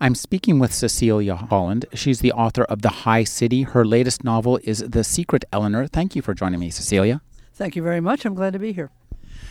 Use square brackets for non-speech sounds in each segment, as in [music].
I'm speaking with Cecilia Holland. She's the author of The High City. Her latest novel is The Secret Eleanor. Thank you for joining me, Cecilia. Thank you very much. I'm glad to be here.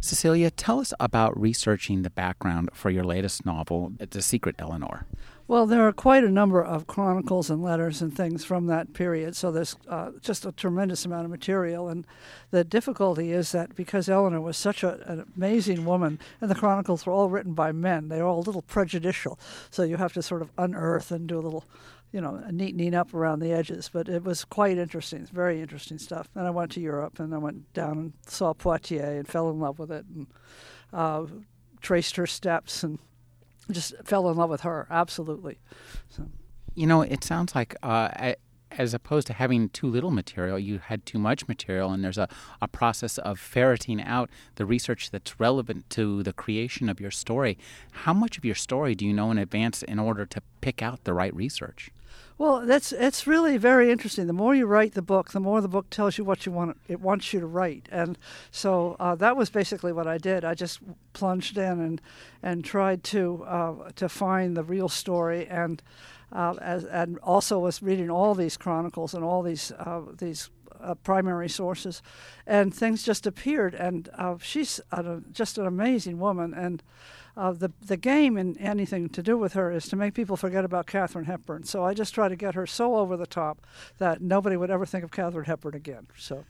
Cecilia, tell us about researching the background for your latest novel, The Secret Eleanor. Well, there are quite a number of chronicles and letters and things from that period, so there's uh, just a tremendous amount of material. And the difficulty is that because Eleanor was such a, an amazing woman, and the chronicles were all written by men, they are all a little prejudicial. So you have to sort of unearth and do a little, you know, neatening up around the edges. But it was quite interesting. Very interesting stuff. And I went to Europe, and I went down and saw Poitiers and fell in love with it, and uh, traced her steps and just fell in love with her absolutely. So. You know, it sounds like uh, as opposed to having too little material, you had too much material, and there's a, a process of ferreting out the research that's relevant to the creation of your story. How much of your story do you know in advance in order to pick out the right research? Well, that's it's really very interesting. The more you write the book, the more the book tells you what you want it wants you to write, and so uh, that was basically what I did. I just plunged in and and tried to uh, to find the real story, and uh, as, and also was reading all these chronicles and all these uh, these uh, primary sources, and things just appeared. And uh, she's a, just an amazing woman, and uh, the the game in anything to do with her is to make people forget about Katharine Hepburn. So I just try to get her so over the top that nobody would ever think of Katharine Hepburn again. So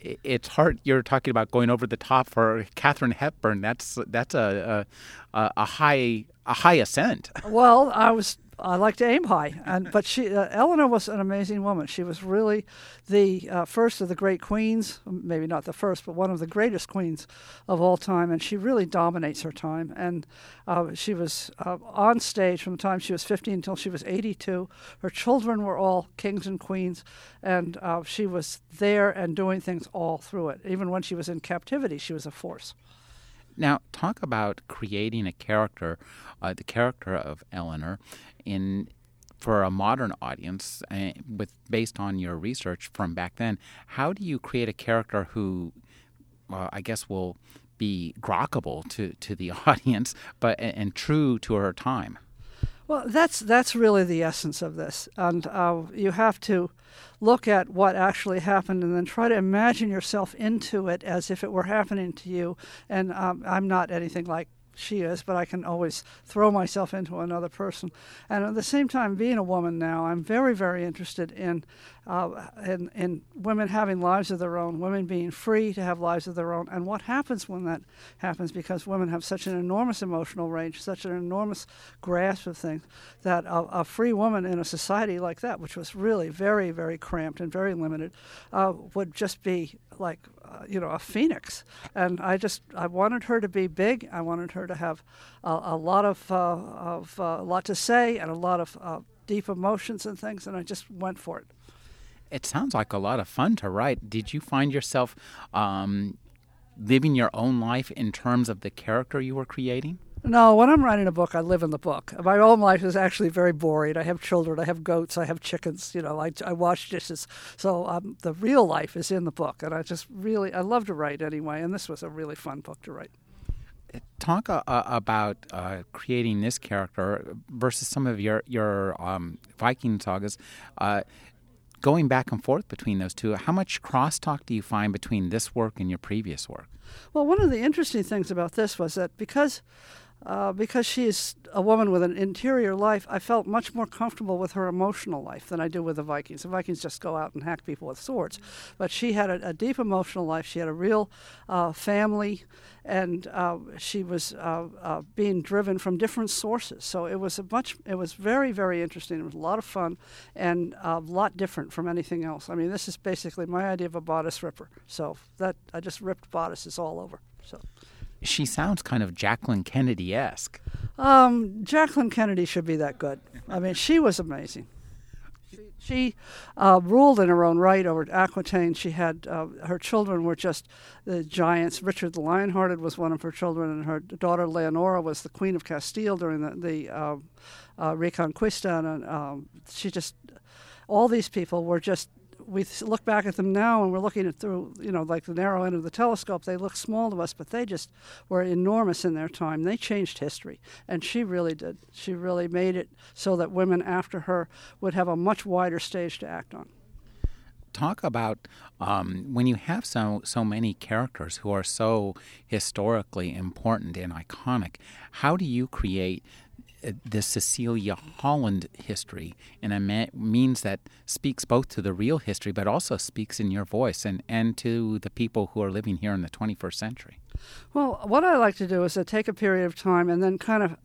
it's hard. You're talking about going over the top for Katharine Hepburn. That's that's a a, a high a high ascent. Well, I was I like to aim high, and but she uh, Eleanor was an amazing woman. She was really the uh, first of the great queens, maybe not the first, but one of the greatest queens of all time, and she really dominates her time. And uh, she was uh, on stage from the time she was 15 until she was 82. Her children were all kings and queens, and uh, she was there and doing things all through it. Even when she was in captivity, she was a force. Now, talk about creating a character, uh, the character of Eleanor, in for a modern audience, uh, with based on your research from back then. How do you create a character who, uh, I guess, will be grokkable to, to the [laughs] audience, but and true to her time? Well, that's that's really the essence of this, and uh, you have to look at what actually happened and then try to imagine yourself into it as if it were happening to you. And um, I'm not anything like she is, but I can always throw myself into another person. And at the same time, being a woman now, I'm very, very interested in, uh, in, in women having lives of their own, women being free to have lives of their own, and what happens when that happens because women have such an enormous emotional range, such an enormous grasp of things, that a, a free woman in a society like that, which was really very, very cramped and very limited, uh, would just be like you know a phoenix. And i just i wanted her to be big. I wanted her to have a, a lot of, uh, of uh, a lot to say and a lot of uh, deep emotions and things and i just went for it. It sounds like a lot of fun to write. Did you find yourself um, living your own life in terms of the character you were creating no, when I'm writing a book, I live in the book. My own life is actually very boring. I have children, I have goats, I have chickens. You know, I, I wash dishes. So um, the real life is in the book, and I just really I love to write anyway. And this was a really fun book to write. Talk uh, uh, about uh, creating this character versus some of your your um, Viking sagas. Uh, going back and forth between those two, how much crosstalk do you find between this work and your previous work? Well, one of the interesting things about this was that because uh, because she's a woman with an interior life, I felt much more comfortable with her emotional life than I do with the Vikings. The Vikings just go out and hack people with swords. But she had a, a deep emotional life. She had a real uh, family, and uh, she was uh, uh, being driven from different sources. So it was a much, it was very, very interesting. It was a lot of fun and a lot different from anything else. I mean, this is basically my idea of a bodice ripper. So that I just ripped bodices all over. So she sounds kind of Jacqueline Kennedy esque. Um, Jacqueline Kennedy should be that good. I mean, she was amazing. She, uh, ruled in her own right over Aquitaine. She had uh, her children were just the giants. Richard the Lionhearted was one of her children, and her daughter Leonora was the Queen of Castile during the, the uh, uh Reconquista. And um, she just all these people were just we look back at them now and we're looking at through, you know, like the narrow end of the telescope. They look small to us, but they just were enormous in their time. They changed history, and she really did. She really made it so that women after her would have a much wider stage to act on talk about um, when you have so so many characters who are so historically important and iconic. How do you create uh, the Cecilia Holland history in a ma- means that speaks both to the real history but also speaks in your voice and, and to the people who are living here in the 21st century? Well, what I like to do is to take a period of time and then kind of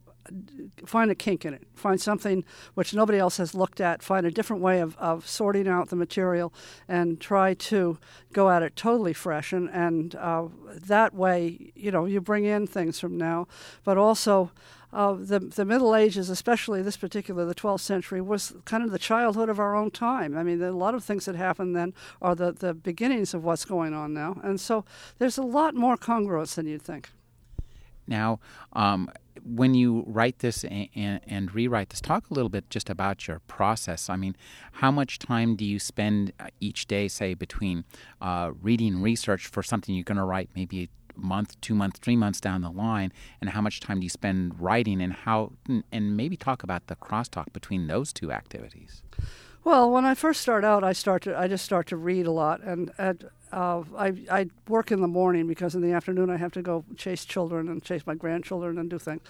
find a kink in it, find something which nobody else has looked at, find a different way of, of sorting out the material, and try to go at it totally fresh. And, and uh, that way, you know, you bring in things from now, but also uh, the, the Middle Ages, especially this particular, the 12th century, was kind of the childhood of our own time. I mean, a lot of things that happened then are the, the beginnings of what's going on now. And so there's a lot more congruence than you'd think. Now, um, when you write this and, and, and, rewrite this, talk a little bit just about your process. I mean, how much time do you spend uh, each day, say, between uh, reading research for something you're going to write maybe month, two months, three months down the line, and how much time do you spend writing, and how, and maybe talk about the crosstalk between those two activities. Well, when I first start out, I start to I just start to read a lot, and uh, I I work in the morning because in the afternoon I have to go chase children and chase my grandchildren and do things.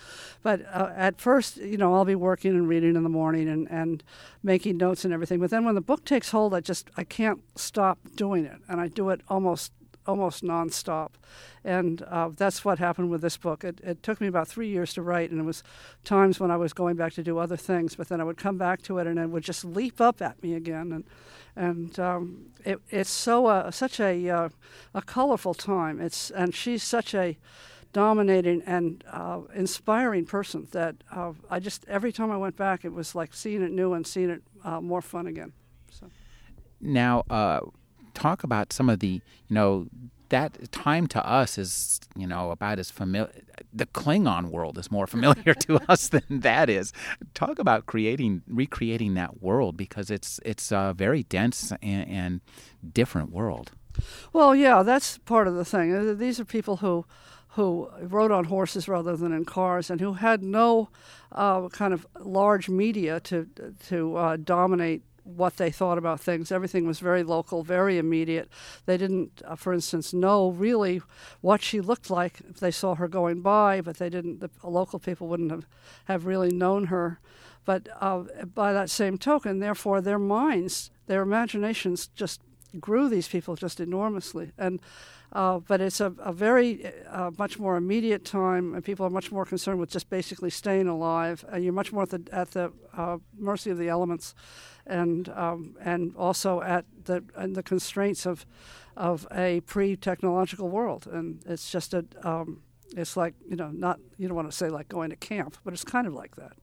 But uh, at first, you know, I'll be working and reading in the morning and and making notes and everything. But then when the book takes hold, I just I can't stop doing it, and I do it almost almost nonstop. And uh, that's what happened with this book. It, it, took me about three years to write, and it was times when I was going back to do other things, but then I would come back to it, and it would just leap up at me again. And and um, it, it's so uh, such a uh, a colorful time. It's and she's such a dominating and uh, inspiring person that uh, I just every time I went back, it was like seeing it new and seeing it uh, more fun again. So. Now talk about some of the, you know, that time to us is, you know, about as familiar. The Klingon world is more [laughs] familiar to [laughs] us than that is. Talk about creating, recreating that world because it's it's a very dense and, and different world. Well, yeah, that's part of the thing. These are people who who rode on horses rather than in cars, and who had no uh, kind of large media to to uh, dominate what they thought about things. Everything was very local, very immediate. They didn't, uh, for instance, know really what she looked like if they saw her going by, but they didn't. The local people wouldn't have, have really known her. But uh, by that same token, therefore, their minds, their imaginations just grew these people just enormously. And uh, but it's a, a very uh, much more immediate time, and people are much more concerned with just basically staying alive. And you're much more at the, at the uh, mercy of the elements, and um, and also at the the constraints of of a pre-technological world. And it's just a um, it's like you know not you don't want to say like going to camp, but it's kind of like that.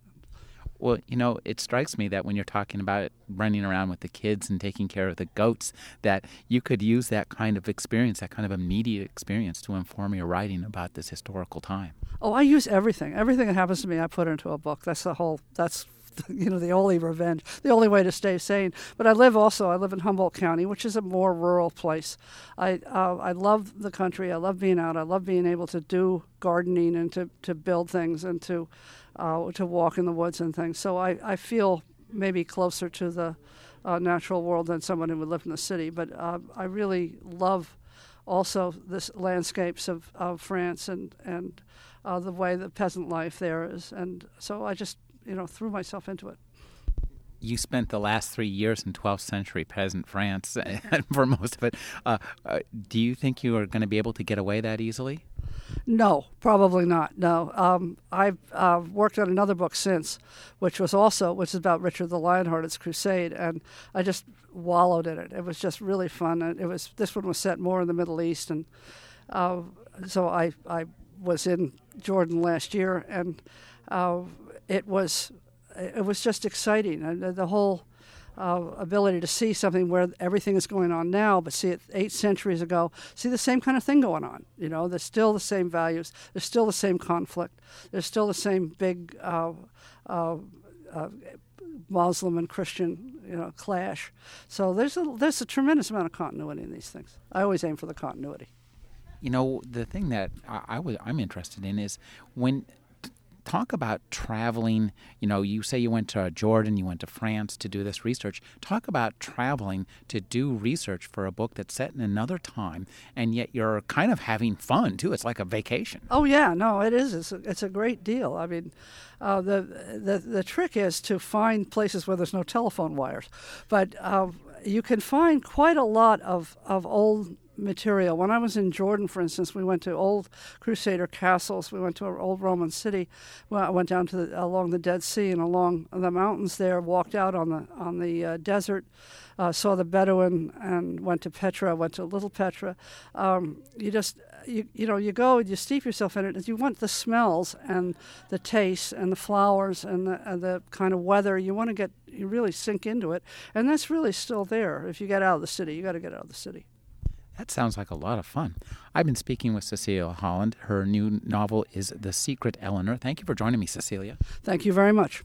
Well, you know, it strikes me that when you're talking about running around with the kids and taking care of the goats, that you could use that kind of experience, that kind of immediate experience, to inform your writing about this historical time. Oh, I use everything. Everything that happens to me, I put into a book. That's the whole. That's [laughs] you know the only revenge, the only way to stay sane. But I live also. I live in Humboldt County, which is a more rural place. I uh, I love the country. I love being out. I love being able to do gardening and to to build things and to uh, to walk in the woods and things. So I, I feel maybe closer to the uh, natural world than someone who would live in the city. But uh, I really love also the landscapes of, of France and and uh, the way the peasant life there is. And so I just you know threw myself into it you spent the last three years in 12th century peasant France [laughs] for most of it. Uh, uh, do you think you are going to be able to get away that easily? No, probably not. No, um, I've uh, worked on another book since, which was also which is about Richard the Lionhearted's crusade, and I just wallowed in it. It was just really fun. And it was this one was set more in the Middle East, and uh, so I I was in Jordan last year, and uh, it was it was just exciting. And the whole uh, ability to see something where everything is going on now, but see it eight centuries ago, see the same kind of thing going on. You know, there's still the same values, there's still the same conflict, there's still the same big uh, uh, uh Muslim and Christian, you know, clash. So there's a there's a tremendous amount of continuity in these things. I always aim for the continuity. You know, the thing that I, I was I'm interested in is when talk about traveling. You know, you say you went to Jordan, you went to France to do this research. Talk about traveling to do research for a book that's set in another time, and yet you're kind of having fun too. It's like a vacation. Oh yeah, no, it is. It's a, it's a great deal. I mean, uh, the the the trick is to find places where there's no telephone wires, but uh, you can find quite a lot of of old material. When I was in Jordan, for instance, we went to old Crusader castles. We went to an old Roman city. Well, I went down to the, along the Dead Sea and along the mountains there. Walked out on the on the uh, desert, uh, saw the Bedouin, and went to Petra. Went to Little Petra. Um, you just you, you know you go and you steep yourself in it. And you want the smells and the tastes and the flowers and the, and the kind of weather. You want to get you really sink into it, and that's really still there. If you get out of the city, you got to get out of the city. That sounds like a lot of fun. I've been speaking with Cecilia Holland. Her new novel is The Secret Eleanor. Thank you for joining me, Cecilia. Thank you very much.